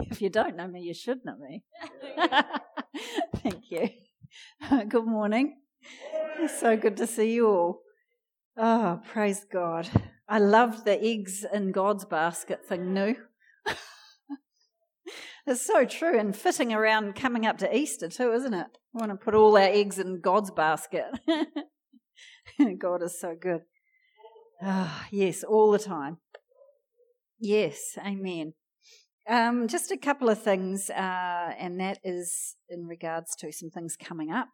if you don't know me, you should know me. Thank you. Good morning. It's so good to see you all. Oh, praise God. I love the eggs in God's basket thing, new. it's so true and fitting around coming up to Easter too, isn't it? We want to put all our eggs in God's basket. God is so good. Oh, yes, all the time. Yes, amen. Um, just a couple of things, uh, and that is in regards to some things coming up.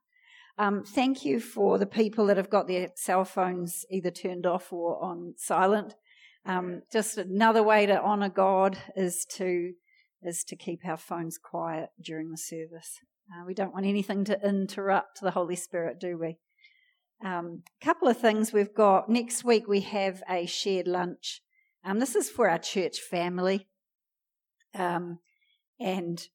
Um, thank you for the people that have got their cell phones either turned off or on silent. Um, just another way to honour God is to is to keep our phones quiet during the service. Uh, we don't want anything to interrupt the Holy Spirit, do we? A um, couple of things we've got next week. We have a shared lunch. Um, this is for our church family, um, and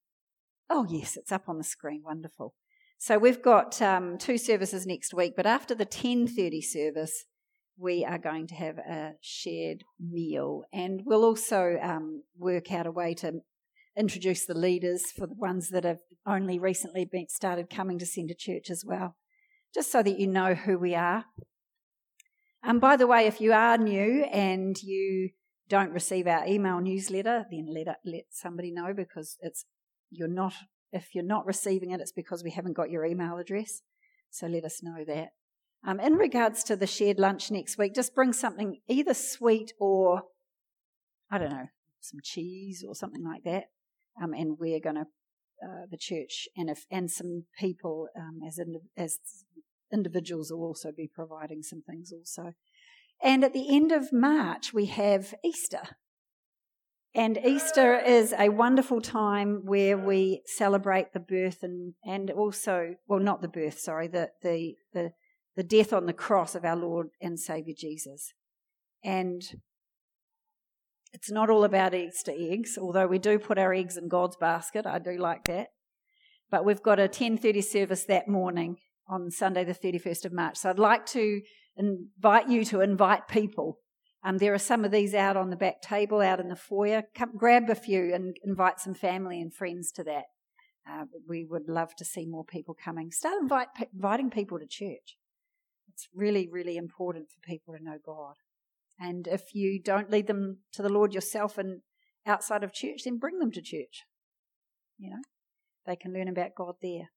oh yes, it's up on the screen. Wonderful. So we've got um, two services next week, but after the 10:30 service, we are going to have a shared meal, and we'll also um, work out a way to introduce the leaders for the ones that have only recently been started coming to Centre Church as well, just so that you know who we are. And by the way, if you are new and you don't receive our email newsletter, then let let somebody know because it's you're not if you're not receiving it, it's because we haven't got your email address. So let us know that. Um, in regards to the shared lunch next week, just bring something either sweet or, I don't know, some cheese or something like that. Um, and we're going to, uh, the church and if, and some people um, as, in, as individuals will also be providing some things also. And at the end of March, we have Easter. And Easter is a wonderful time where we celebrate the birth and, and also, well, not the birth, sorry, the, the, the, the death on the cross of our Lord and Saviour Jesus. And it's not all about Easter eggs, although we do put our eggs in God's basket. I do like that. But we've got a 10:30 service that morning on Sunday the 31st of March. So I'd like to invite you to invite people um, there are some of these out on the back table, out in the foyer. Come, grab a few and invite some family and friends to that. Uh, we would love to see more people coming. Start invite, inviting people to church. It's really, really important for people to know God. And if you don't lead them to the Lord yourself and outside of church, then bring them to church. You know, they can learn about God there.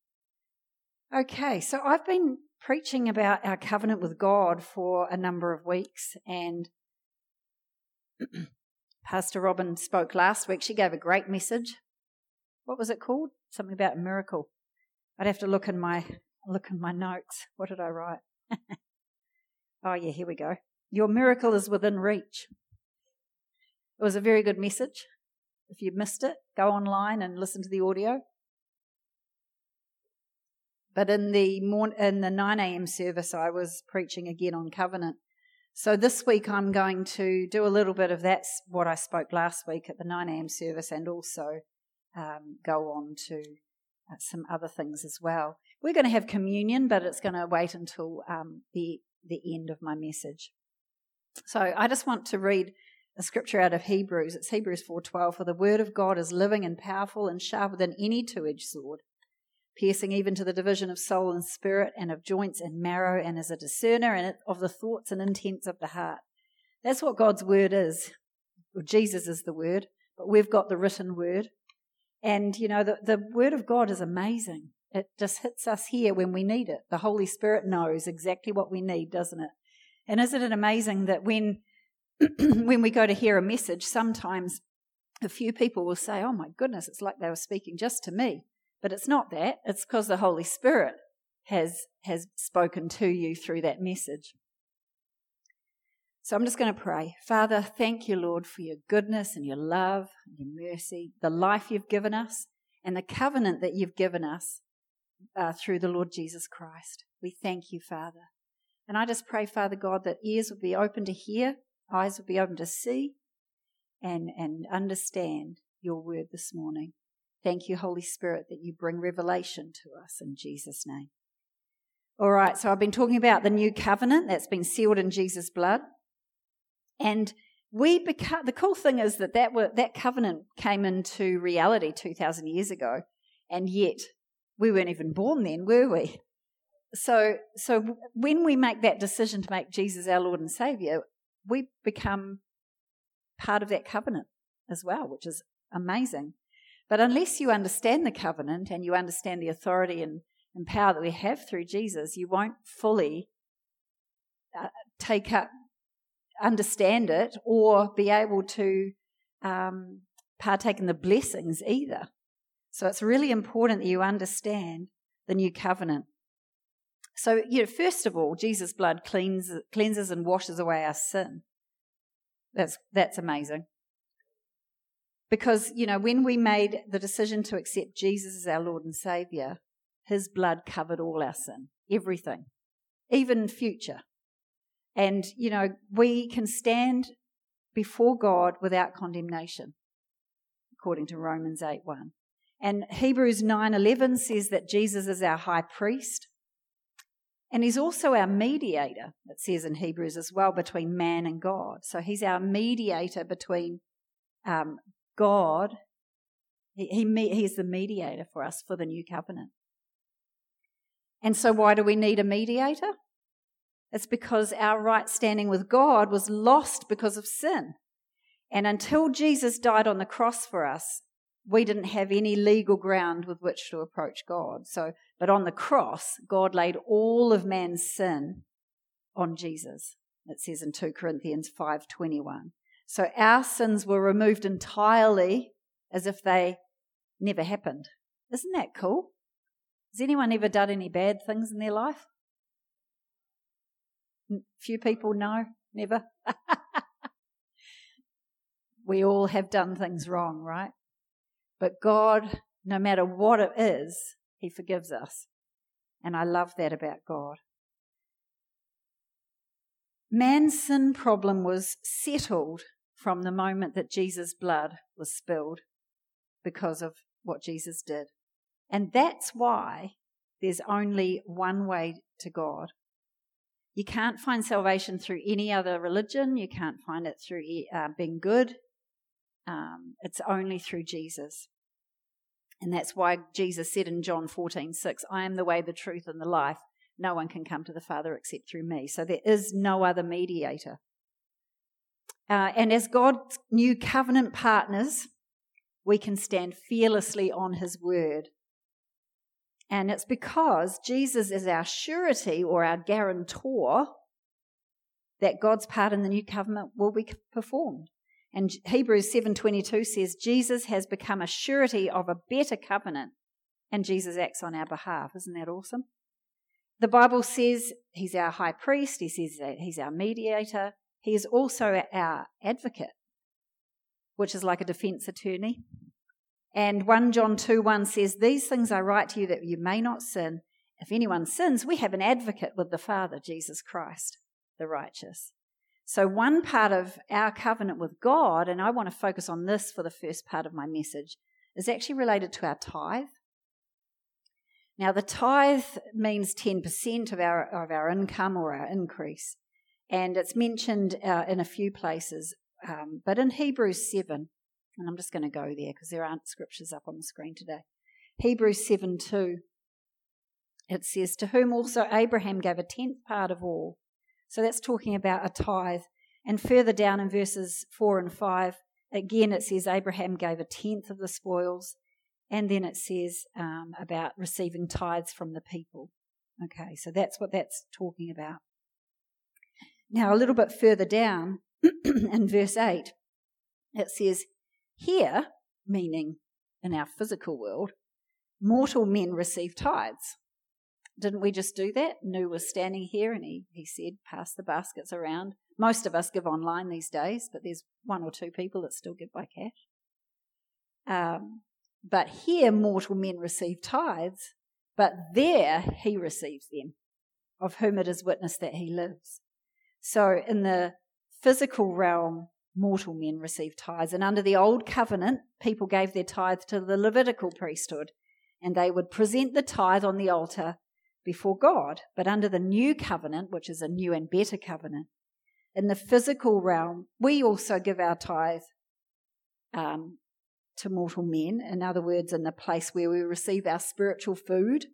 Okay, so I've been preaching about our covenant with God for a number of weeks, and Pastor Robin spoke last week. She gave a great message. What was it called? Something about a miracle. I'd have to look in my look in my notes. What did I write? oh yeah, here we go. Your miracle is within reach. It was a very good message. If you missed it, go online and listen to the audio. But in the in the 9 a.m. service, I was preaching again on covenant, so this week I'm going to do a little bit of that's what I spoke last week at the 9 a.m. service and also um, go on to uh, some other things as well. We're going to have communion, but it's going to wait until um, the, the end of my message. So I just want to read a scripture out of Hebrews. It's Hebrews 4:12 for the word of God is living and powerful and sharper than any two-edged sword piercing even to the division of soul and spirit and of joints and marrow, and is a discerner of the thoughts and intents of the heart. That's what God's word is. Well, Jesus is the word, but we've got the written word. And, you know, the, the word of God is amazing. It just hits us here when we need it. The Holy Spirit knows exactly what we need, doesn't it? And isn't it amazing that when when we go to hear a message, sometimes a few people will say, Oh my goodness, it's like they were speaking just to me. But it's not that. It's because the Holy Spirit has, has spoken to you through that message. So I'm just going to pray. Father, thank you, Lord, for your goodness and your love and your mercy, the life you've given us, and the covenant that you've given us uh, through the Lord Jesus Christ. We thank you, Father. And I just pray, Father God, that ears will be open to hear, eyes will be open to see, and, and understand your word this morning. Thank you, Holy Spirit, that you bring revelation to us in Jesus' name. All right, so I've been talking about the new covenant that's been sealed in Jesus' blood. And we become, the cool thing is that that, were, that covenant came into reality 2,000 years ago, and yet we weren't even born then, were we? So, so when we make that decision to make Jesus our Lord and Savior, we become part of that covenant as well, which is amazing. But unless you understand the covenant and you understand the authority and, and power that we have through Jesus, you won't fully uh, take up, understand it or be able to um, partake in the blessings either. So it's really important that you understand the new covenant. So, you know, first of all, Jesus' blood cleanses, cleanses and washes away our sin. That's, that's amazing. Because, you know, when we made the decision to accept Jesus as our Lord and Savior, his blood covered all our sin, everything, even future. And, you know, we can stand before God without condemnation, according to Romans 8 1. And Hebrews 9:11 says that Jesus is our high priest. And he's also our mediator, it says in Hebrews as well, between man and God. So he's our mediator between um, God. He, he, he's the mediator for us for the new covenant. And so, why do we need a mediator? It's because our right standing with God was lost because of sin. And until Jesus died on the cross for us, we didn't have any legal ground with which to approach God. So, but on the cross, God laid all of man's sin on Jesus. It says in 2 Corinthians 5:21. So our sins were removed entirely as if they never happened. Isn't that cool? Has anyone ever done any bad things in their life? Few people know, never. we all have done things wrong, right? But God, no matter what it is, He forgives us. And I love that about God. Man's sin problem was settled from the moment that Jesus' blood was spilled because of what Jesus did. And that's why there's only one way to God. You can't find salvation through any other religion. You can't find it through uh, being good. Um, it's only through Jesus. And that's why Jesus said in John 14, 6, I am the way, the truth, and the life. No one can come to the Father except through me. So there is no other mediator. Uh, and as God's new covenant partners, we can stand fearlessly on his word and it's because Jesus is our surety or our guarantor that God's part in the new covenant will be performed. And Hebrews 7:22 says Jesus has become a surety of a better covenant and Jesus acts on our behalf. Isn't that awesome? The Bible says he's our high priest, he says he's our mediator, he is also our advocate, which is like a defense attorney. And 1 John 2 1 says, These things I write to you that you may not sin. If anyone sins, we have an advocate with the Father, Jesus Christ, the righteous. So, one part of our covenant with God, and I want to focus on this for the first part of my message, is actually related to our tithe. Now, the tithe means 10% of our, of our income or our increase, and it's mentioned uh, in a few places. Um, but in Hebrews 7, and I'm just going to go there because there aren't scriptures up on the screen today. Hebrews 7 2. It says, To whom also Abraham gave a tenth part of all. So that's talking about a tithe. And further down in verses 4 and 5, again it says Abraham gave a tenth of the spoils. And then it says um, about receiving tithes from the people. Okay, so that's what that's talking about. Now, a little bit further down in verse 8, it says, here, meaning in our physical world, mortal men receive tithes. Didn't we just do that? Nu was standing here and he, he said, pass the baskets around. Most of us give online these days, but there's one or two people that still give by cash. Um, but here, mortal men receive tithes, but there he receives them, of whom it is witness that he lives. So in the physical realm, mortal men received tithes. And under the old covenant, people gave their tithe to the Levitical priesthood, and they would present the tithe on the altar before God. But under the new covenant, which is a new and better covenant, in the physical realm, we also give our tithe um, to mortal men. In other words, in the place where we receive our spiritual food.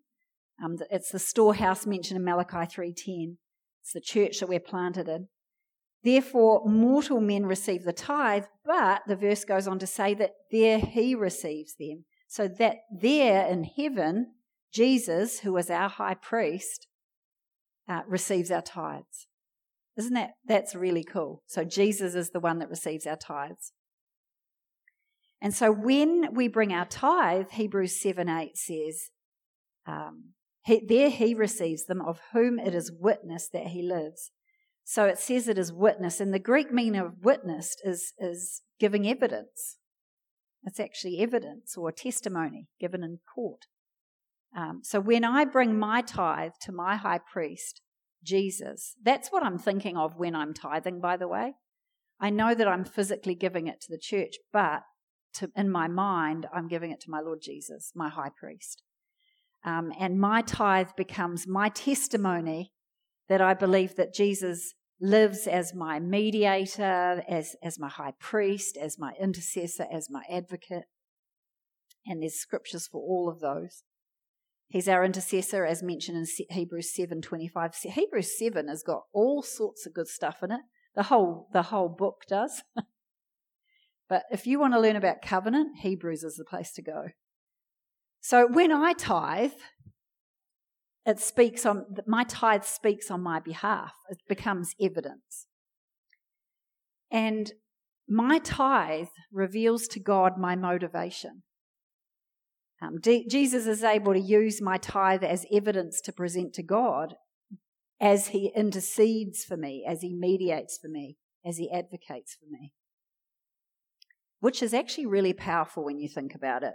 Um, it's the storehouse mentioned in Malachi 3:10. It's the church that we're planted in. Therefore, mortal men receive the tithe, but the verse goes on to say that there he receives them. So that there in heaven, Jesus, who is our high priest, uh, receives our tithes. Isn't that that's really cool? So Jesus is the one that receives our tithes. And so when we bring our tithe, Hebrews 7 8 says, um, he, there he receives them, of whom it is witness that he lives. So it says it is witness, and the Greek meaning of witnessed is, is giving evidence. It's actually evidence or testimony given in court. Um, so when I bring my tithe to my high priest, Jesus, that's what I'm thinking of when I'm tithing, by the way. I know that I'm physically giving it to the church, but to, in my mind, I'm giving it to my Lord Jesus, my high priest. Um, and my tithe becomes my testimony that I believe that Jesus lives as my mediator, as, as my high priest, as my intercessor, as my advocate. And there's scriptures for all of those. He's our intercessor, as mentioned in Hebrews 7:25. Hebrews 7 has got all sorts of good stuff in it. The whole the whole book does. but if you want to learn about covenant, Hebrews is the place to go. So when I tithe, it speaks on my tithe speaks on my behalf. It becomes evidence. And my tithe reveals to God my motivation. Um, D- Jesus is able to use my tithe as evidence to present to God as he intercedes for me, as he mediates for me, as he advocates for me. Which is actually really powerful when you think about it.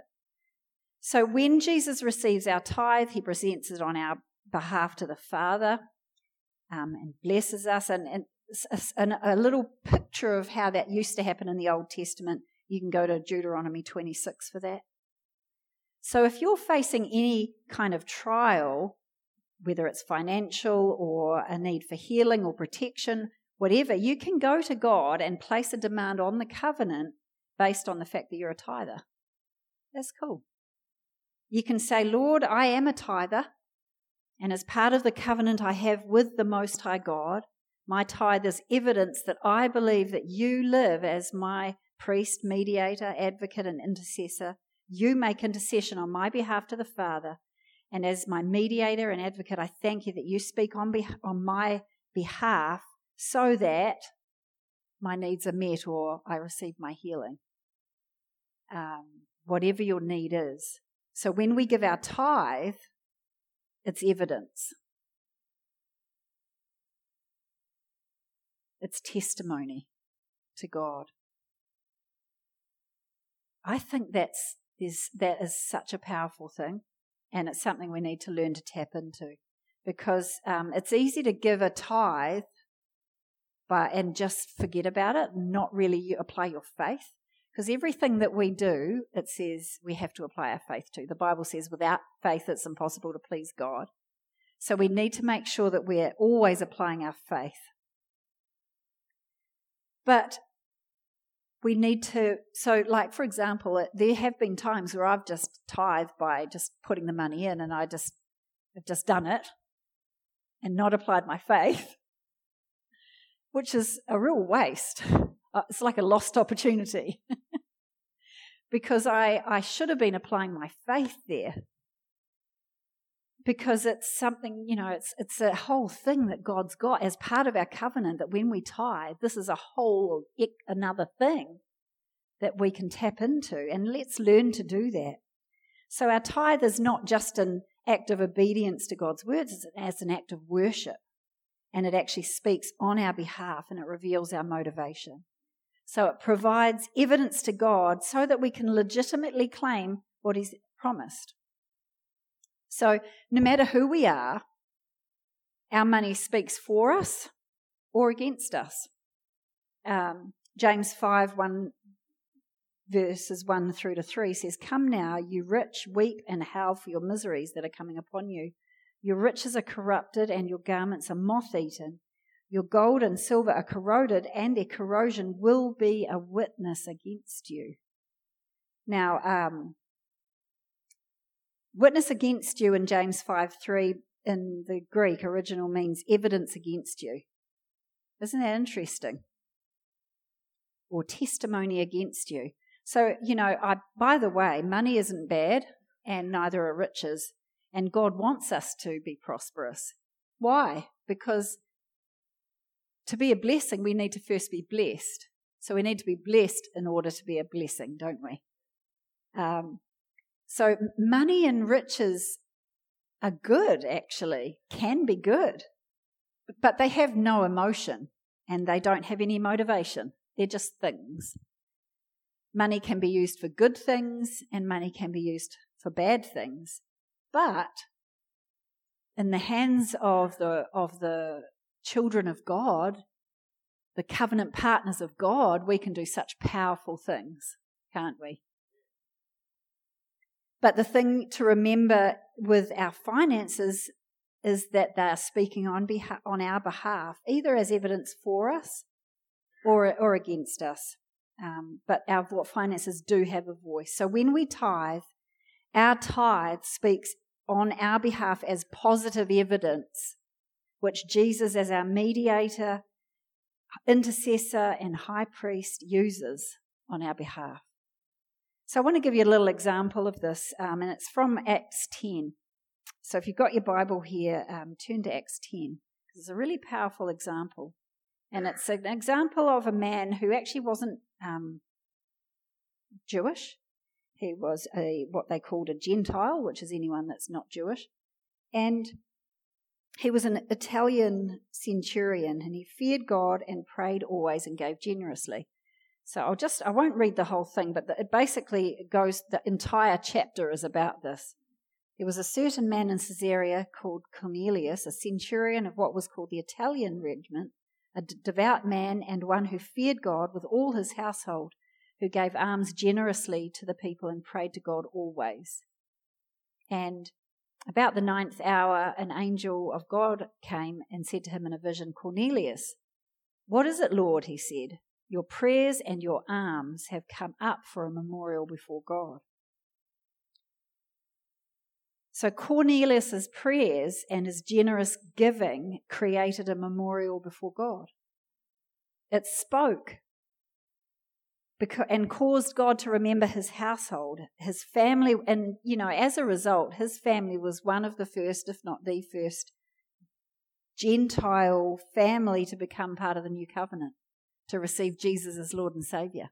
So when Jesus receives our tithe, he presents it on our behalf to the Father um, and blesses us. And, and, and a little picture of how that used to happen in the Old Testament, you can go to Deuteronomy 26 for that. So if you're facing any kind of trial, whether it's financial or a need for healing or protection, whatever, you can go to God and place a demand on the covenant based on the fact that you're a tither. That's cool. You can say, Lord, I am a tither, and as part of the covenant I have with the Most High God, my tithe is evidence that I believe that you live as my priest, mediator, advocate, and intercessor you make intercession on my behalf to the Father. And as my mediator and advocate, I thank you that you speak on, be- on my behalf so that my needs are met or I receive my healing. Um, whatever your need is. So when we give our tithe, it's evidence. It's testimony to God. I think that's there's, that is such a powerful thing, and it's something we need to learn to tap into because um, it's easy to give a tithe but, and just forget about it, not really apply your faith. Because everything that we do, it says we have to apply our faith to. The Bible says without faith it's impossible to please God. So we need to make sure that we're always applying our faith. But we need to so like for example there have been times where i've just tithed by just putting the money in and i just have just done it and not applied my faith which is a real waste uh, it's like a lost opportunity because i i should have been applying my faith there because it's something, you know, it's, it's a whole thing that God's got as part of our covenant that when we tithe, this is a whole another thing that we can tap into. And let's learn to do that. So our tithe is not just an act of obedience to God's words, it's an act of worship. And it actually speaks on our behalf and it reveals our motivation. So it provides evidence to God so that we can legitimately claim what He's promised. So, no matter who we are, our money speaks for us or against us. Um, James 5 1 verses 1 through to 3 says, Come now, you rich, weep and howl for your miseries that are coming upon you. Your riches are corrupted and your garments are moth eaten. Your gold and silver are corroded, and their corrosion will be a witness against you. Now, um, witness against you in James 5 3 in the Greek original means evidence against you. Isn't that interesting? Or testimony against you. So, you know, I, by the way, money isn't bad, and neither are riches. And God wants us to be prosperous. Why? Because to be a blessing, we need to first be blessed. So we need to be blessed in order to be a blessing, don't we? Um, so money and riches are good, actually, can be good, but they have no emotion and they don't have any motivation. They're just things. Money can be used for good things and money can be used for bad things. But in the hands of the, of the children of God, the covenant partners of God, we can do such powerful things, can't we? But the thing to remember with our finances is that they are speaking on, beha- on our behalf, either as evidence for us or, or against us. Um, but our finances do have a voice. So when we tithe, our tithe speaks on our behalf as positive evidence, which Jesus, as our mediator, intercessor, and high priest, uses on our behalf. So I want to give you a little example of this, um, and it's from Acts 10. So if you've got your Bible here, um, turn to Acts 10. It's a really powerful example. And it's an example of a man who actually wasn't um, Jewish. He was a what they called a Gentile, which is anyone that's not Jewish. And he was an Italian centurion, and he feared God and prayed always and gave generously. So I'll just I won't read the whole thing, but it basically goes the entire chapter is about this. There was a certain man in Caesarea called Cornelius, a centurion of what was called the Italian regiment, a devout man and one who feared God with all his household who gave alms generously to the people and prayed to God always. And about the ninth hour, an angel of God came and said to him in a vision, Cornelius, What is it, Lord? He said. Your prayers and your alms have come up for a memorial before God. So Cornelius's prayers and his generous giving created a memorial before God. It spoke and caused God to remember his household, his family. And, you know, as a result, his family was one of the first, if not the first, Gentile family to become part of the new covenant, to receive Jesus as Lord and Savior.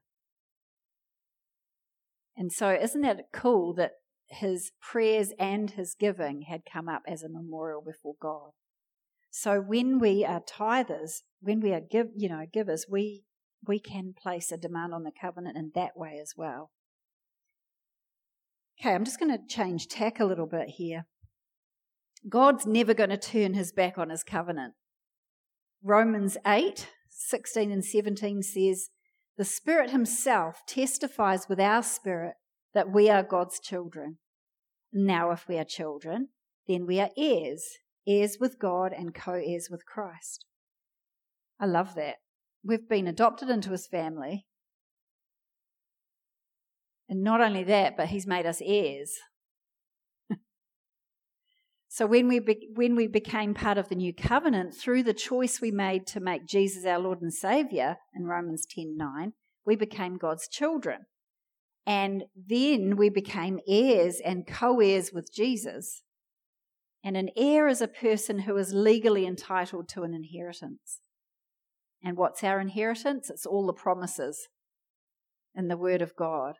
And so, isn't it cool that his prayers and his giving had come up as a memorial before God? So, when we are tithers, when we are give, you know, givers, we we can place a demand on the covenant in that way as well. Okay, I'm just going to change tack a little bit here. God's never going to turn his back on his covenant. Romans 8, 16 and 17 says, The Spirit Himself testifies with our spirit that we are God's children. Now, if we are children, then we are heirs, heirs with God and co heirs with Christ. I love that. We've been adopted into his family. And not only that, but he's made us heirs. so when we, be, when we became part of the new covenant, through the choice we made to make Jesus our Lord and Savior in Romans 10 9, we became God's children. And then we became heirs and co heirs with Jesus. And an heir is a person who is legally entitled to an inheritance. And what's our inheritance? It's all the promises in the Word of God.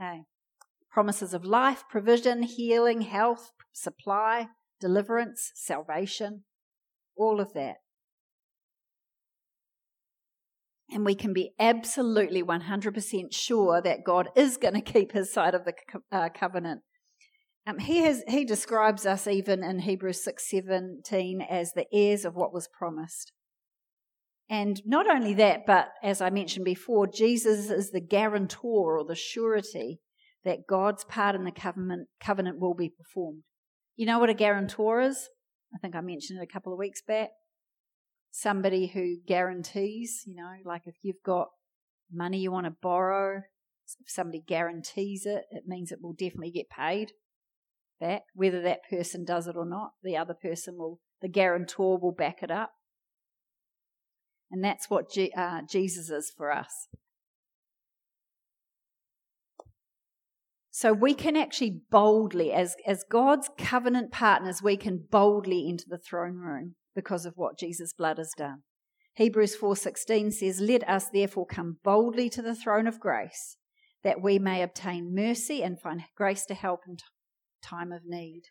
Okay. Promises of life, provision, healing, health, supply, deliverance, salvation, all of that. And we can be absolutely 100% sure that God is going to keep his side of the uh, covenant. Um, he, has, he describes us even in Hebrews 6:17 as the heirs of what was promised. And not only that, but as I mentioned before, Jesus is the guarantor or the surety that God's part in the covenant, covenant will be performed. You know what a guarantor is? I think I mentioned it a couple of weeks back. somebody who guarantees, you know, like if you've got money you want to borrow, if somebody guarantees it, it means it will definitely get paid back, whether that person does it or not. The other person will, the guarantor will back it up. And that's what G, uh, Jesus is for us. So we can actually boldly, as, as God's covenant partners, we can boldly enter the throne room because of what Jesus' blood has done. Hebrews 4:16 says, "Let us therefore come boldly to the throne of grace, that we may obtain mercy and find grace to help in time of need."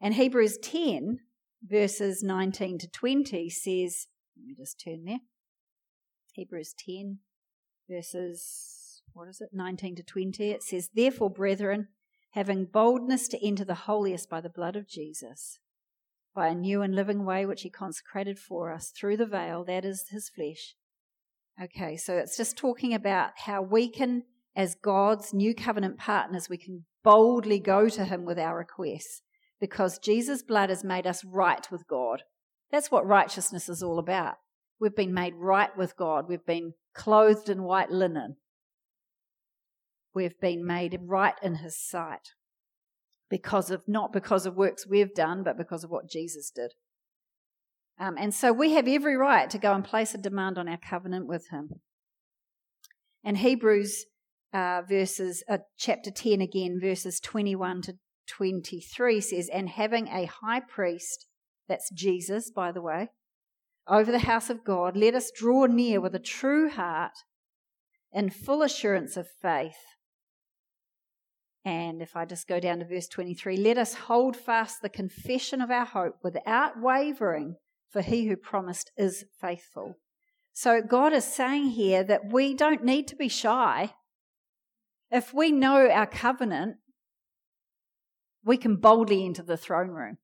And Hebrews 10 verses 19 to 20 says, let me just turn there. Hebrews 10 verses what is it, 19 to 20, it says, Therefore, brethren, having boldness to enter the holiest by the blood of Jesus, by a new and living way which he consecrated for us through the veil, that is his flesh. Okay, so it's just talking about how we can, as God's new covenant partners, we can boldly go to him with our requests because Jesus' blood has made us right with God. That's what righteousness is all about. We've been made right with God. We've been clothed in white linen we've been made right in his sight because of not because of works we've done but because of what jesus did um, and so we have every right to go and place a demand on our covenant with him and hebrews uh, verses uh, chapter 10 again verses 21 to 23 says and having a high priest that's jesus by the way over the house of god let us draw near with a true heart in full assurance of faith and if I just go down to verse 23, let us hold fast the confession of our hope without wavering, for he who promised is faithful. So God is saying here that we don't need to be shy. If we know our covenant, we can boldly enter the throne room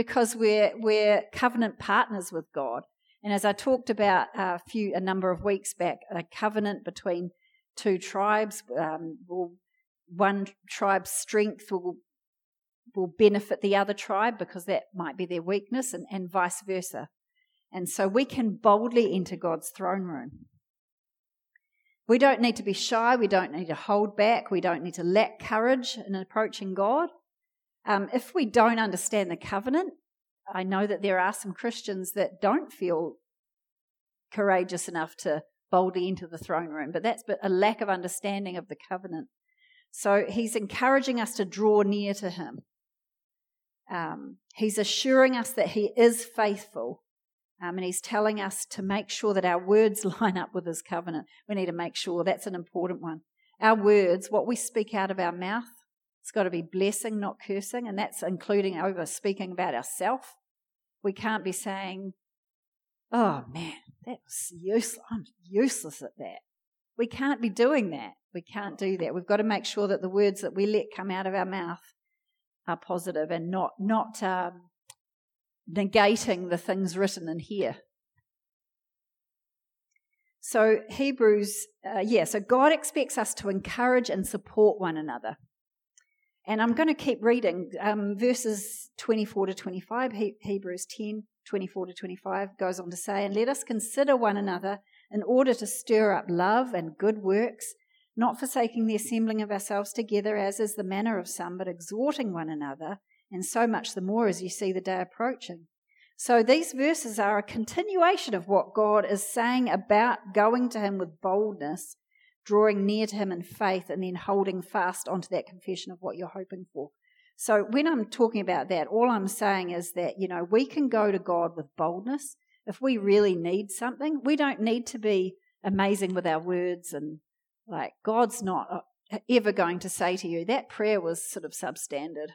because we're, we're covenant partners with God. And as I talked about a few, a number of weeks back, a covenant between two tribes um, will one tribe's strength will will benefit the other tribe because that might be their weakness and, and vice versa. And so we can boldly enter God's throne room. We don't need to be shy. We don't need to hold back. We don't need to lack courage in approaching God. Um, if we don't understand the covenant, I know that there are some Christians that don't feel courageous enough to boldly enter the throne room, but that's a lack of understanding of the covenant. So he's encouraging us to draw near to him. Um, he's assuring us that he is faithful. Um, and he's telling us to make sure that our words line up with his covenant. We need to make sure that's an important one. Our words, what we speak out of our mouth, it's got to be blessing, not cursing, and that's including over speaking about ourselves. We can't be saying, "Oh man, that was useless. I'm useless at that." We can't be doing that. We can't do that. We've got to make sure that the words that we let come out of our mouth are positive and not not um, negating the things written in here. So Hebrews, uh, yeah. So God expects us to encourage and support one another. And I'm going to keep reading um, verses 24 to 25. He- Hebrews 10, 24 to 25 goes on to say, And let us consider one another in order to stir up love and good works not forsaking the assembling of ourselves together, as is the manner of some, but exhorting one another, and so much the more as you see the day approaching. So these verses are a continuation of what God is saying about going to Him with boldness, drawing near to Him in faith, and then holding fast onto that confession of what you're hoping for. So when I'm talking about that, all I'm saying is that, you know, we can go to God with boldness. If we really need something, we don't need to be amazing with our words and like, God's not uh, ever going to say to you, that prayer was sort of substandard.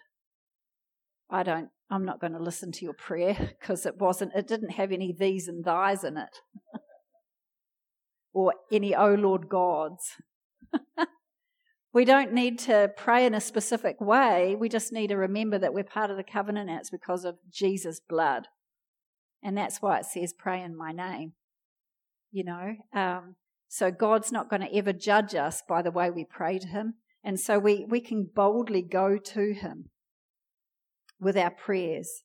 I don't, I'm not going to listen to your prayer because it wasn't, it didn't have any these and thys in it. or any, O Lord gods. we don't need to pray in a specific way. We just need to remember that we're part of the covenant and it's because of Jesus' blood. And that's why it says, pray in my name. You know, um, so God's not going to ever judge us by the way we pray to Him. And so we, we can boldly go to Him with our prayers.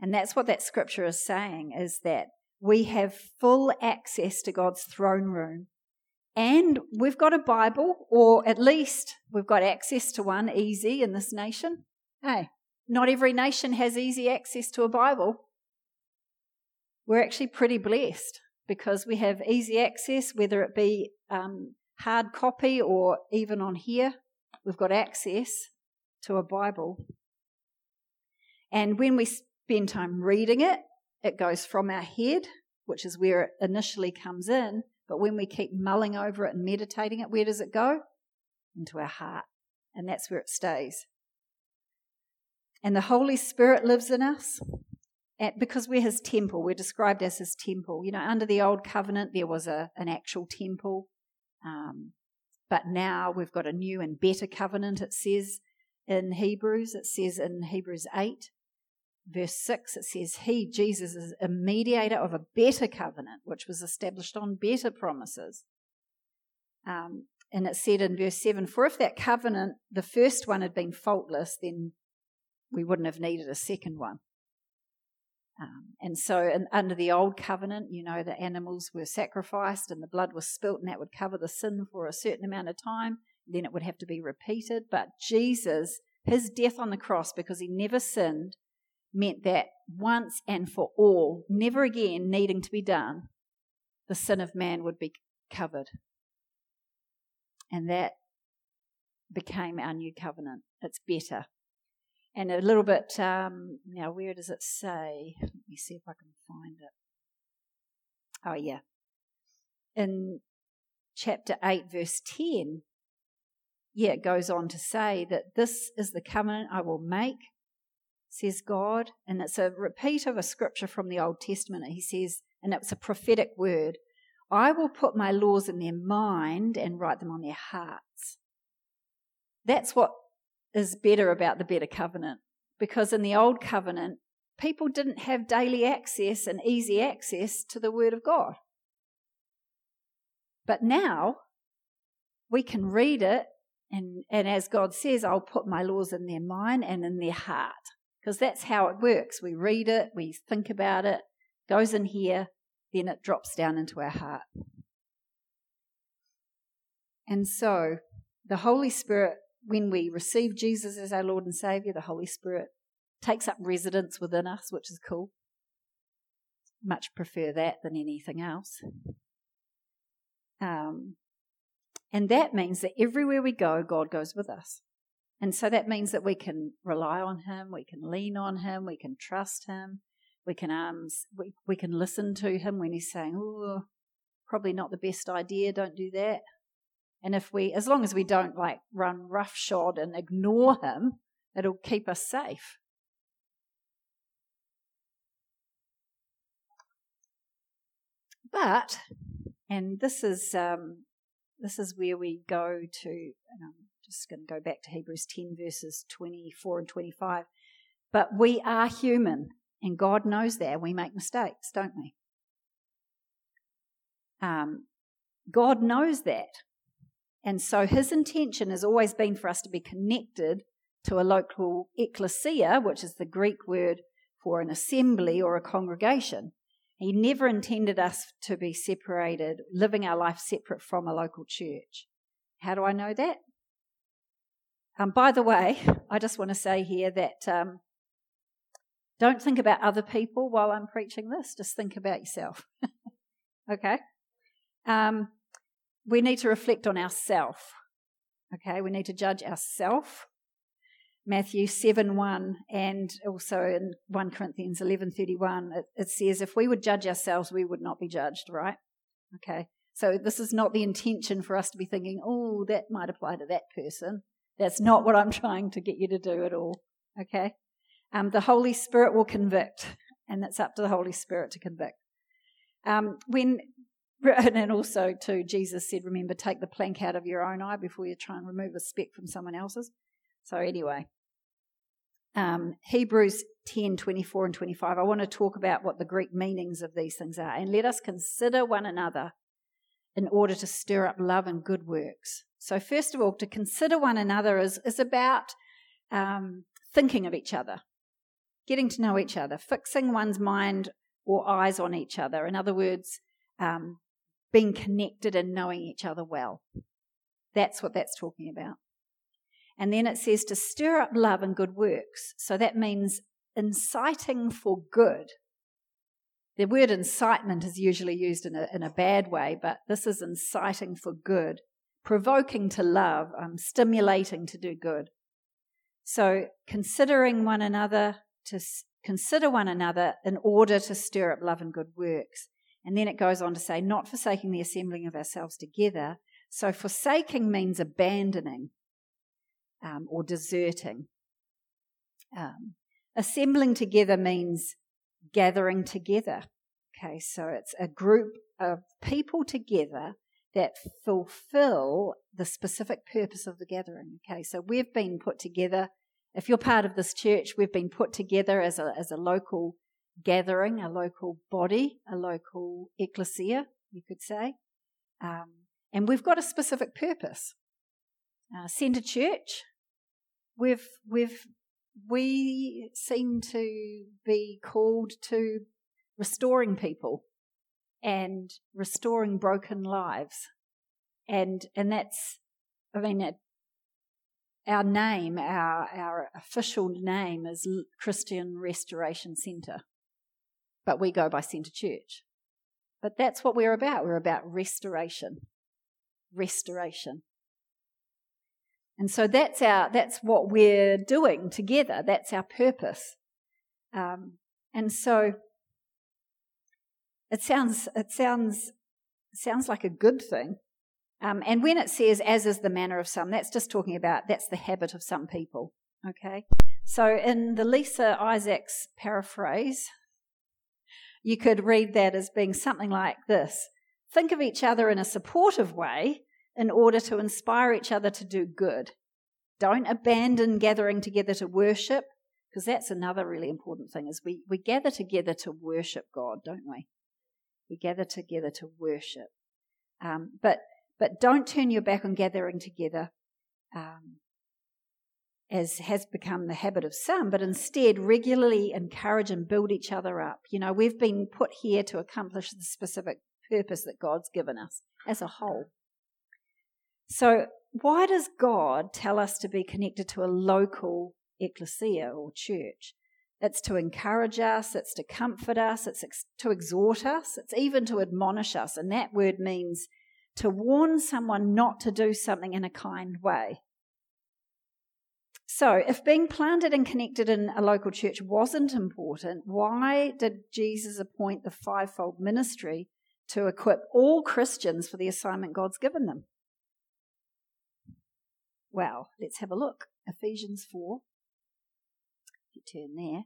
And that's what that scripture is saying is that we have full access to God's throne room. And we've got a Bible, or at least we've got access to one easy in this nation. Hey, not every nation has easy access to a Bible. We're actually pretty blessed because we have easy access, whether it be um, hard copy or even on here, we've got access to a Bible. And when we spend time reading it, it goes from our head, which is where it initially comes in. But when we keep mulling over it and meditating it, where does it go? Into our heart. And that's where it stays. And the Holy Spirit lives in us because we're his temple, we're described as his temple. You know, under the old covenant, there was a, an actual temple. Um, but now we've got a new and better covenant, it says in Hebrews. It says in Hebrews 8, verse 6, it says, He, Jesus, is a mediator of a better covenant, which was established on better promises. Um, and it said in verse 7 For if that covenant, the first one, had been faultless, then we wouldn't have needed a second one. Um, and so, in, under the old covenant, you know, the animals were sacrificed and the blood was spilt, and that would cover the sin for a certain amount of time. Then it would have to be repeated. But Jesus, his death on the cross, because he never sinned, meant that once and for all, never again needing to be done, the sin of man would be covered. And that became our new covenant. It's better and a little bit, um, now where does it say? Let me see if I can find it. Oh, yeah. In chapter 8, verse 10, yeah, it goes on to say that this is the covenant I will make, says God. And it's a repeat of a scripture from the Old Testament. He says, and it's a prophetic word I will put my laws in their mind and write them on their hearts. That's what is better about the better covenant because in the old covenant, people didn't have daily access and easy access to the Word of God. But now we can read it, and, and as God says, I'll put my laws in their mind and in their heart because that's how it works. We read it, we think about it, goes in here, then it drops down into our heart. And so the Holy Spirit when we receive Jesus as our Lord and Savior, the Holy Spirit takes up residence within us, which is cool. Much prefer that than anything else. Um, and that means that everywhere we go, God goes with us. And so that means that we can rely on Him, we can lean on Him, we can trust Him, we can um, we, we can listen to Him when He's saying, "Oh, probably not the best idea. Don't do that." And if we, as long as we don't like run roughshod and ignore him, it'll keep us safe. But, and this is um, this is where we go to. I'm just going to go back to Hebrews 10 verses 24 and 25. But we are human, and God knows that we make mistakes, don't we? Um, God knows that. And so his intention has always been for us to be connected to a local ecclesia, which is the Greek word for an assembly or a congregation. He never intended us to be separated, living our life separate from a local church. How do I know that? Um, by the way, I just want to say here that um, don't think about other people while I'm preaching this, just think about yourself. okay? Um, we need to reflect on ourself. Okay, we need to judge ourself. Matthew 7 1 and also in 1 Corinthians eleven thirty one, it, it says, if we would judge ourselves, we would not be judged, right? Okay, so this is not the intention for us to be thinking, oh, that might apply to that person. That's not what I'm trying to get you to do at all. Okay? Um, the Holy Spirit will convict, and it's up to the Holy Spirit to convict. Um, when and also, too, Jesus said, remember, take the plank out of your own eye before you try and remove a speck from someone else's. So, anyway, um, Hebrews 10 24 and 25. I want to talk about what the Greek meanings of these things are. And let us consider one another in order to stir up love and good works. So, first of all, to consider one another is, is about um, thinking of each other, getting to know each other, fixing one's mind or eyes on each other. In other words, um, being connected and knowing each other well. That's what that's talking about. And then it says to stir up love and good works. So that means inciting for good. The word incitement is usually used in a, in a bad way, but this is inciting for good, provoking to love, um, stimulating to do good. So considering one another, to s- consider one another in order to stir up love and good works. And then it goes on to say, not forsaking the assembling of ourselves together. So forsaking means abandoning um, or deserting. Um, assembling together means gathering together. Okay, so it's a group of people together that fulfill the specific purpose of the gathering. Okay, so we've been put together. If you're part of this church, we've been put together as a, as a local gathering, a local body, a local ecclesia, you could say. Um, and we've got a specific purpose. Uh, Centre Church, we've, we've we seem to be called to restoring people and restoring broken lives. And, and that's, I mean, it, our name, our, our official name is Christian Restoration Centre, but we go by Centre Church. But that's what we're about. We're about restoration. Restoration. And so that's our that's what we're doing together. That's our purpose. Um, and so it sounds it sounds sounds like a good thing. Um, and when it says "as is the manner of some," that's just talking about that's the habit of some people. Okay. So in the Lisa Isaacs paraphrase, you could read that as being something like this: Think of each other in a supportive way in order to inspire each other to do good. Don't abandon gathering together to worship, because that's another really important thing is we, we gather together to worship God, don't we? We gather together to worship. Um, but but don't turn your back on gathering together um, as has become the habit of some, but instead regularly encourage and build each other up. You know, we've been put here to accomplish the specific purpose that God's given us as a whole. So, why does God tell us to be connected to a local ecclesia or church? It's to encourage us, it's to comfort us, it's ex- to exhort us, it's even to admonish us. And that word means to warn someone not to do something in a kind way. So, if being planted and connected in a local church wasn't important, why did Jesus appoint the fivefold ministry to equip all Christians for the assignment God's given them? Well, let's have a look. Ephesians 4. You turn there.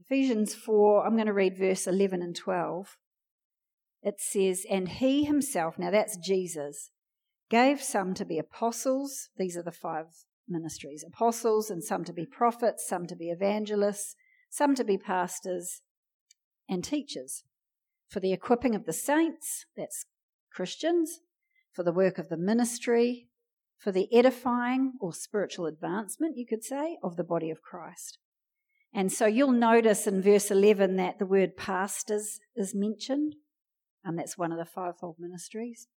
Ephesians 4, I'm going to read verse 11 and 12. It says, And he himself, now that's Jesus, gave some to be apostles. These are the five ministries apostles, and some to be prophets, some to be evangelists, some to be pastors and teachers. For the equipping of the saints, that's Christians, for the work of the ministry, for the edifying or spiritual advancement, you could say, of the body of Christ. And so you'll notice in verse 11 that the word pastors is mentioned, and that's one of the fivefold ministries.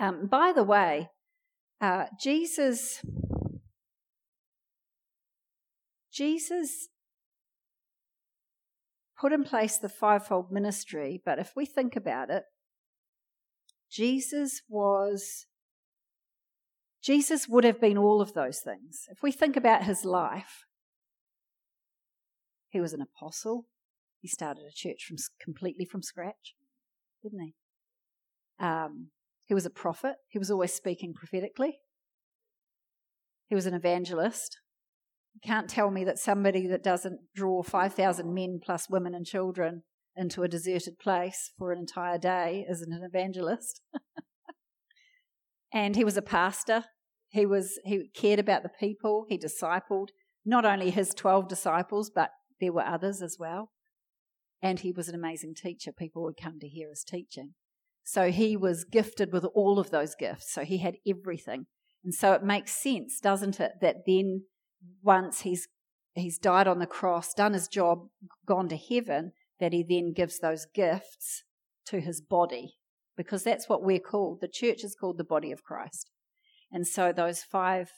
Um, by the way, uh, Jesus, Jesus put in place the fivefold ministry, but if we think about it, Jesus was Jesus would have been all of those things. If we think about his life, he was an apostle. He started a church from completely from scratch, didn't he? Um, he was a prophet. He was always speaking prophetically. He was an evangelist. You can't tell me that somebody that doesn't draw 5,000 men plus women and children into a deserted place for an entire day isn't an evangelist. and he was a pastor. He was he cared about the people. He discipled not only his 12 disciples, but there were others as well. And he was an amazing teacher. People would come to hear his teaching. So he was gifted with all of those gifts. So he had everything. And so it makes sense, doesn't it, that then once he's he's died on the cross, done his job, gone to heaven, that he then gives those gifts to his body, because that's what we're called. The church is called the body of Christ. And so those five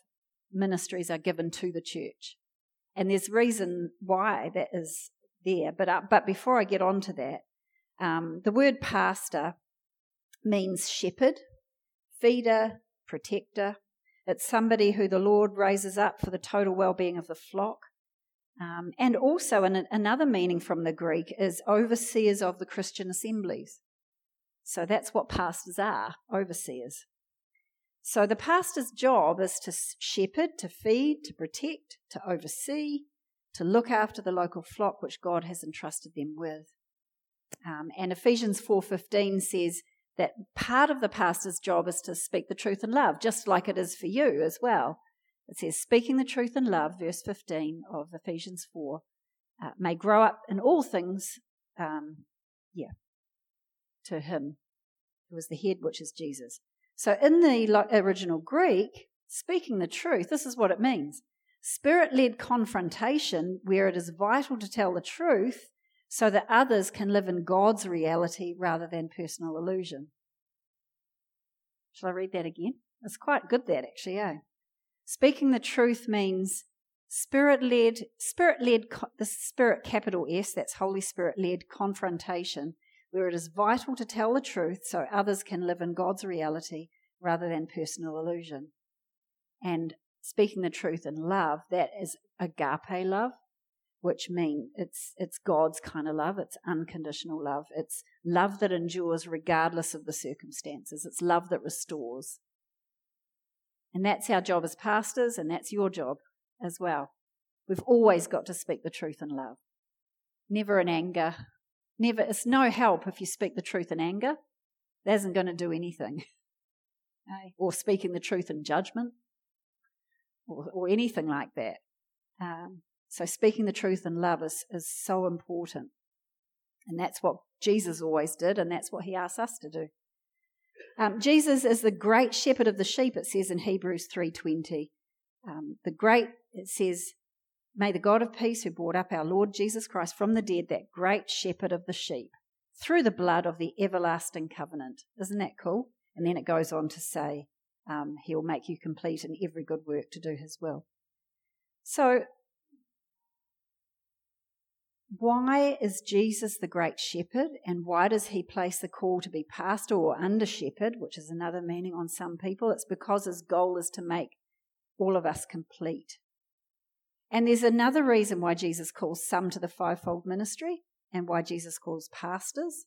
ministries are given to the church. And there's reason why that is there. But, uh, but before I get on to that, um, the word pastor means shepherd, feeder, protector. It's somebody who the Lord raises up for the total well being of the flock. Um, and also, an, another meaning from the Greek is overseers of the Christian assemblies. So that's what pastors are overseers. So the pastor's job is to shepherd, to feed, to protect, to oversee, to look after the local flock which God has entrusted them with. Um, and Ephesians 4:15 says that part of the pastor's job is to speak the truth in love, just like it is for you as well. It says, speaking the truth in love, verse 15 of Ephesians 4, uh, may grow up in all things, um, yeah, to him who is the head, which is Jesus. So, in the original Greek, speaking the truth, this is what it means spirit led confrontation, where it is vital to tell the truth so that others can live in God's reality rather than personal illusion. Shall I read that again? It's quite good, that actually, eh? Speaking the truth means spirit led, spirit led, the spirit capital S, that's Holy Spirit led confrontation where it is vital to tell the truth so others can live in God's reality rather than personal illusion. And speaking the truth in love, that is agape love, which means it's it's God's kind of love, it's unconditional love. It's love that endures regardless of the circumstances. It's love that restores. And that's our job as pastors, and that's your job as well. We've always got to speak the truth in love. Never in anger, Never, it's no help if you speak the truth in anger. That isn't going to do anything. or speaking the truth in judgment, or, or anything like that. Um, so, speaking the truth in love is, is so important. And that's what Jesus always did, and that's what he asks us to do. Um, Jesus is the great shepherd of the sheep, it says in Hebrews 3.20. Um, the great, it says, May the God of peace, who brought up our Lord Jesus Christ from the dead, that great shepherd of the sheep, through the blood of the everlasting covenant. Isn't that cool? And then it goes on to say, um, He'll make you complete in every good work to do His will. So, why is Jesus the great shepherd and why does he place the call to be pastor or under shepherd, which is another meaning on some people? It's because his goal is to make all of us complete. And there's another reason why Jesus calls some to the fivefold ministry and why Jesus calls pastors.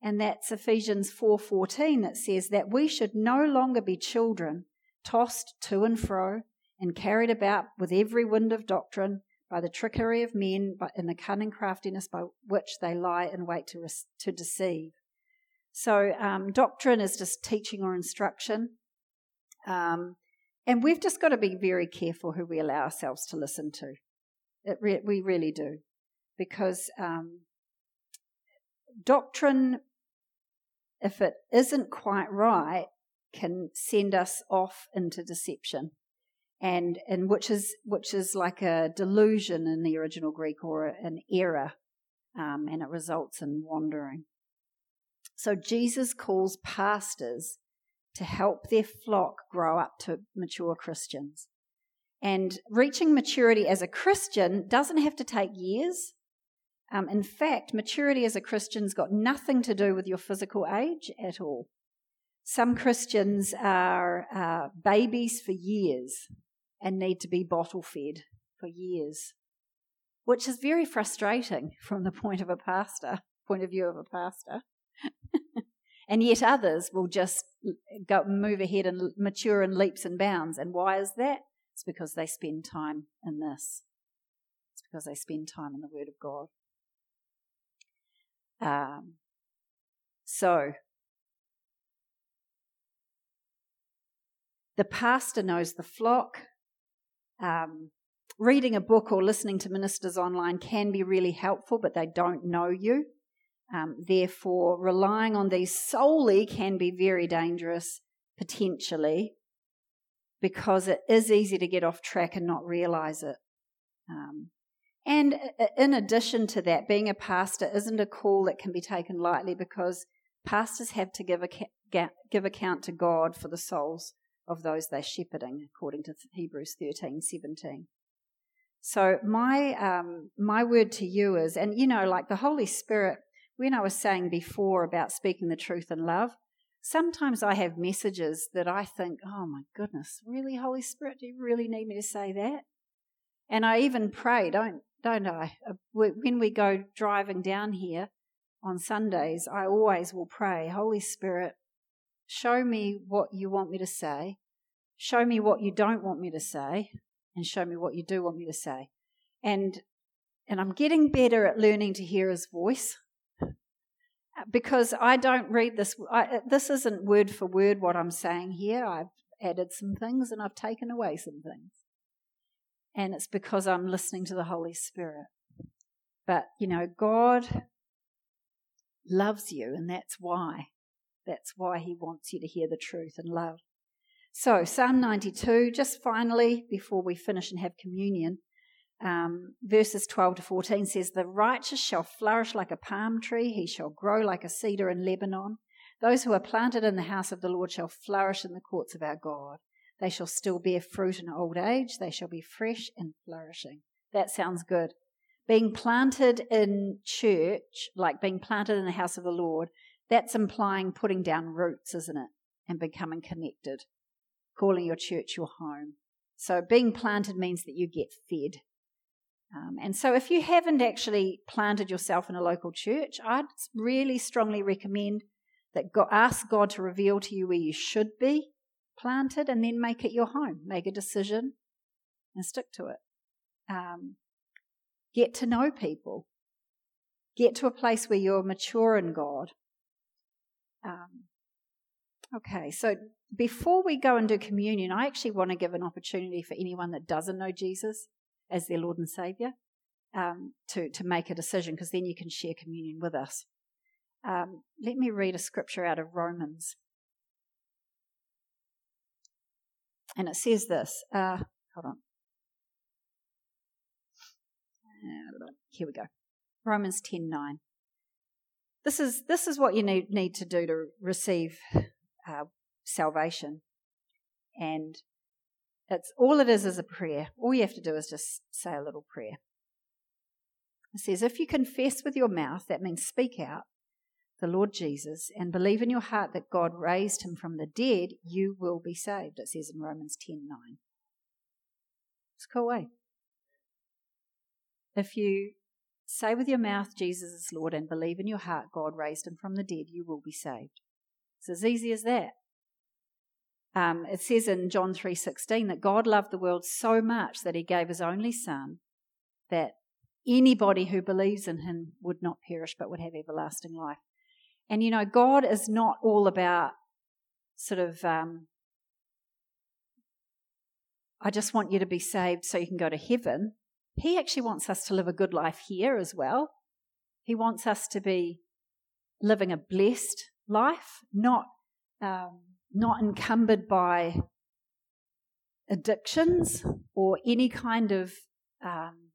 And that's Ephesians 4:14 that says that we should no longer be children tossed to and fro and carried about with every wind of doctrine by the trickery of men but in the cunning craftiness by which they lie in wait to, to deceive. So, um, doctrine is just teaching or instruction. Um, and we've just got to be very careful who we allow ourselves to listen to. Re- we really do. Because um, doctrine, if it isn't quite right, can send us off into deception. And, and which is which is like a delusion in the original Greek or an error, um, and it results in wandering. So Jesus calls pastors to help their flock grow up to mature Christians. And reaching maturity as a Christian doesn't have to take years. Um, in fact, maturity as a Christian's got nothing to do with your physical age at all. Some Christians are uh, babies for years and need to be bottle fed for years, which is very frustrating from the point of a pastor, point of view of a pastor. And yet others will just go move ahead and mature in leaps and bounds. And why is that? It's because they spend time in this. It's because they spend time in the Word of God. Um, so, the pastor knows the flock. Um, reading a book or listening to ministers online can be really helpful, but they don't know you. Um, therefore, relying on these solely can be very dangerous, potentially, because it is easy to get off track and not realize it. Um, and in addition to that, being a pastor isn't a call that can be taken lightly because pastors have to give, give account to God for the souls of those they're shepherding, according to Hebrews 13 17. So, my, um, my word to you is, and you know, like the Holy Spirit, when I was saying before about speaking the truth in love, sometimes I have messages that I think, oh my goodness, really, Holy Spirit, do you really need me to say that? And I even pray, don't, don't I? Uh, when we go driving down here on Sundays, I always will pray, Holy Spirit, show me what you want me to say, show me what you don't want me to say, and show me what you do want me to say. And and I'm getting better at learning to hear his voice because I don't read this. I, this isn't word for word what I'm saying here. I've added some things and I've taken away some things. And it's because I'm listening to the Holy Spirit. But, you know, God loves you, and that's why. That's why He wants you to hear the truth and love. So, Psalm 92, just finally, before we finish and have communion, um, verses 12 to 14 says, The righteous shall flourish like a palm tree, he shall grow like a cedar in Lebanon. Those who are planted in the house of the Lord shall flourish in the courts of our God. They shall still bear fruit in old age, they shall be fresh and flourishing. That sounds good. Being planted in church, like being planted in the house of the Lord, that's implying putting down roots, isn't it? And becoming connected calling your church your home. So being planted means that you get fed. Um, and so if you haven't actually planted yourself in a local church, I'd really strongly recommend that go, ask God to reveal to you where you should be planted and then make it your home. Make a decision and stick to it. Um, get to know people. Get to a place where you're mature in God. Um, okay, so before we go and do communion, I actually want to give an opportunity for anyone that doesn't know Jesus as their Lord and Savior um, to, to make a decision because then you can share communion with us. Um, let me read a scripture out of Romans. And it says this. Uh, hold on. Here we go. Romans 10 9. This is, this is what you need, need to do to receive uh, salvation. And it's all it is is a prayer. All you have to do is just say a little prayer. It says, if you confess with your mouth, that means speak out, the Lord Jesus, and believe in your heart that God raised him from the dead, you will be saved. It says in Romans 10 9. It's a cool way. If you say with your mouth Jesus is Lord and believe in your heart God raised him from the dead, you will be saved. It's as easy as that. Um, it says in John 3:16 that God loved the world so much that he gave his only son that anybody who believes in him would not perish but would have everlasting life. And you know, God is not all about sort of um, I just want you to be saved so you can go to heaven. He actually wants us to live a good life here as well. He wants us to be living a blessed life, not um, not encumbered by addictions or any kind of um,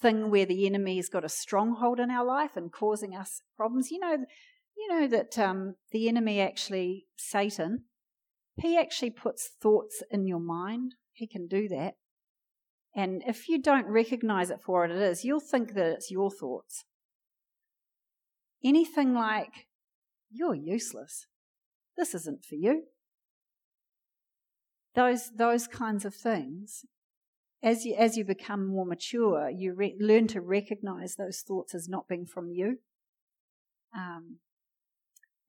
thing where the enemy has got a stronghold in our life and causing us problems. You know, you know that um, the enemy actually, Satan, he actually puts thoughts in your mind. He can do that. And if you don't recognize it for what it is, you'll think that it's your thoughts. Anything like, you're useless. This isn't for you. Those, those kinds of things, as you, as you become more mature, you re- learn to recognize those thoughts as not being from you. Um,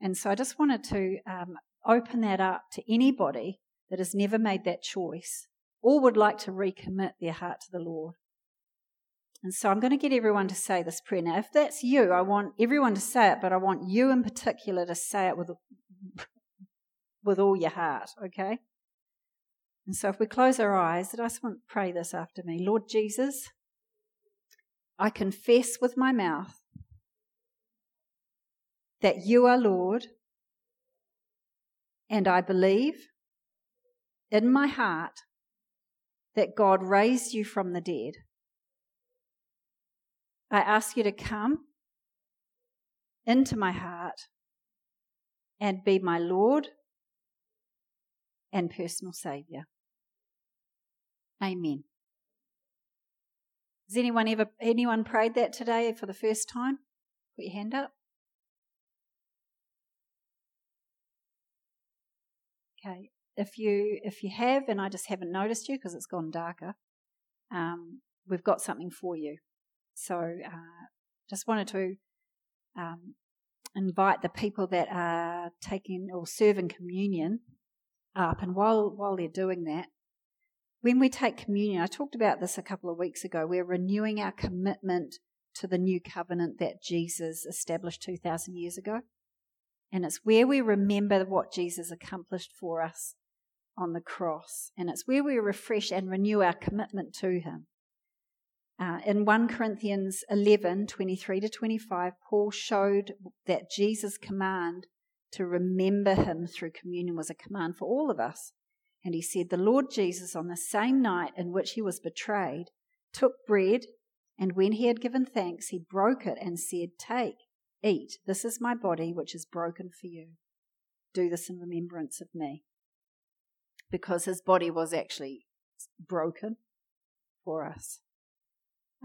and so I just wanted to um, open that up to anybody that has never made that choice or would like to recommit their heart to the Lord. And so I'm going to get everyone to say this prayer. Now, if that's you, I want everyone to say it, but I want you in particular to say it with with all your heart, okay? And so if we close our eyes, I just want to pray this after me. Lord Jesus, I confess with my mouth that you are Lord, and I believe in my heart that God raised you from the dead. I ask you to come into my heart and be my Lord and personal Saviour. Amen. Has anyone ever anyone prayed that today for the first time? Put your hand up. Okay. If you if you have and I just haven't noticed you because it's gone darker, um, we've got something for you. So uh, just wanted to um, invite the people that are taking or serving communion up, and while while they're doing that, when we take communion, I talked about this a couple of weeks ago. We're renewing our commitment to the new covenant that Jesus established two thousand years ago, and it's where we remember what Jesus accomplished for us on the cross, and it's where we refresh and renew our commitment to Him. Uh, in 1 Corinthians 11 23 to 25, Paul showed that Jesus' command to remember him through communion was a command for all of us. And he said, The Lord Jesus, on the same night in which he was betrayed, took bread, and when he had given thanks, he broke it and said, Take, eat, this is my body, which is broken for you. Do this in remembrance of me. Because his body was actually broken for us.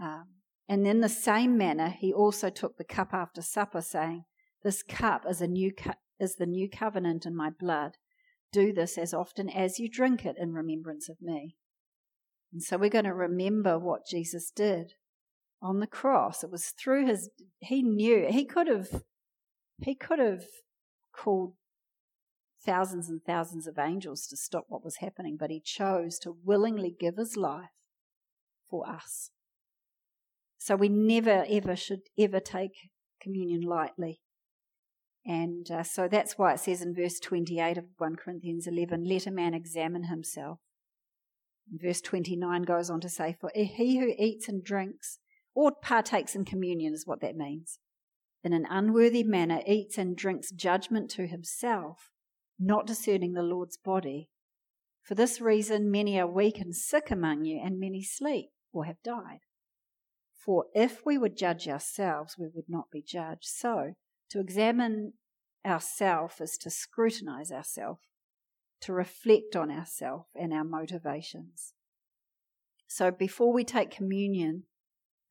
Um, and in the same manner, he also took the cup after supper, saying, This cup is, a new cu- is the new covenant in my blood. Do this as often as you drink it in remembrance of me. And so we're going to remember what Jesus did on the cross. It was through his, he knew, he could have, he could have called thousands and thousands of angels to stop what was happening, but he chose to willingly give his life for us. So we never, ever should ever take communion lightly. And uh, so that's why it says in verse 28 of 1 Corinthians 11, let a man examine himself. Verse 29 goes on to say, For he who eats and drinks or partakes in communion is what that means. In an unworthy manner eats and drinks judgment to himself, not discerning the Lord's body. For this reason, many are weak and sick among you, and many sleep or have died. For if we would judge ourselves, we would not be judged. So, to examine ourselves is to scrutinize ourselves, to reflect on ourselves and our motivations. So, before we take communion,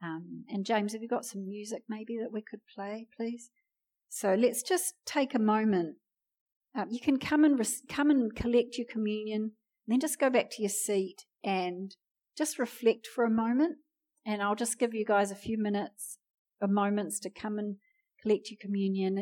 um, and James, have you got some music maybe that we could play, please? So let's just take a moment. Um, you can come and res- come and collect your communion, then just go back to your seat and just reflect for a moment. And I'll just give you guys a few minutes or moments to come and collect your communion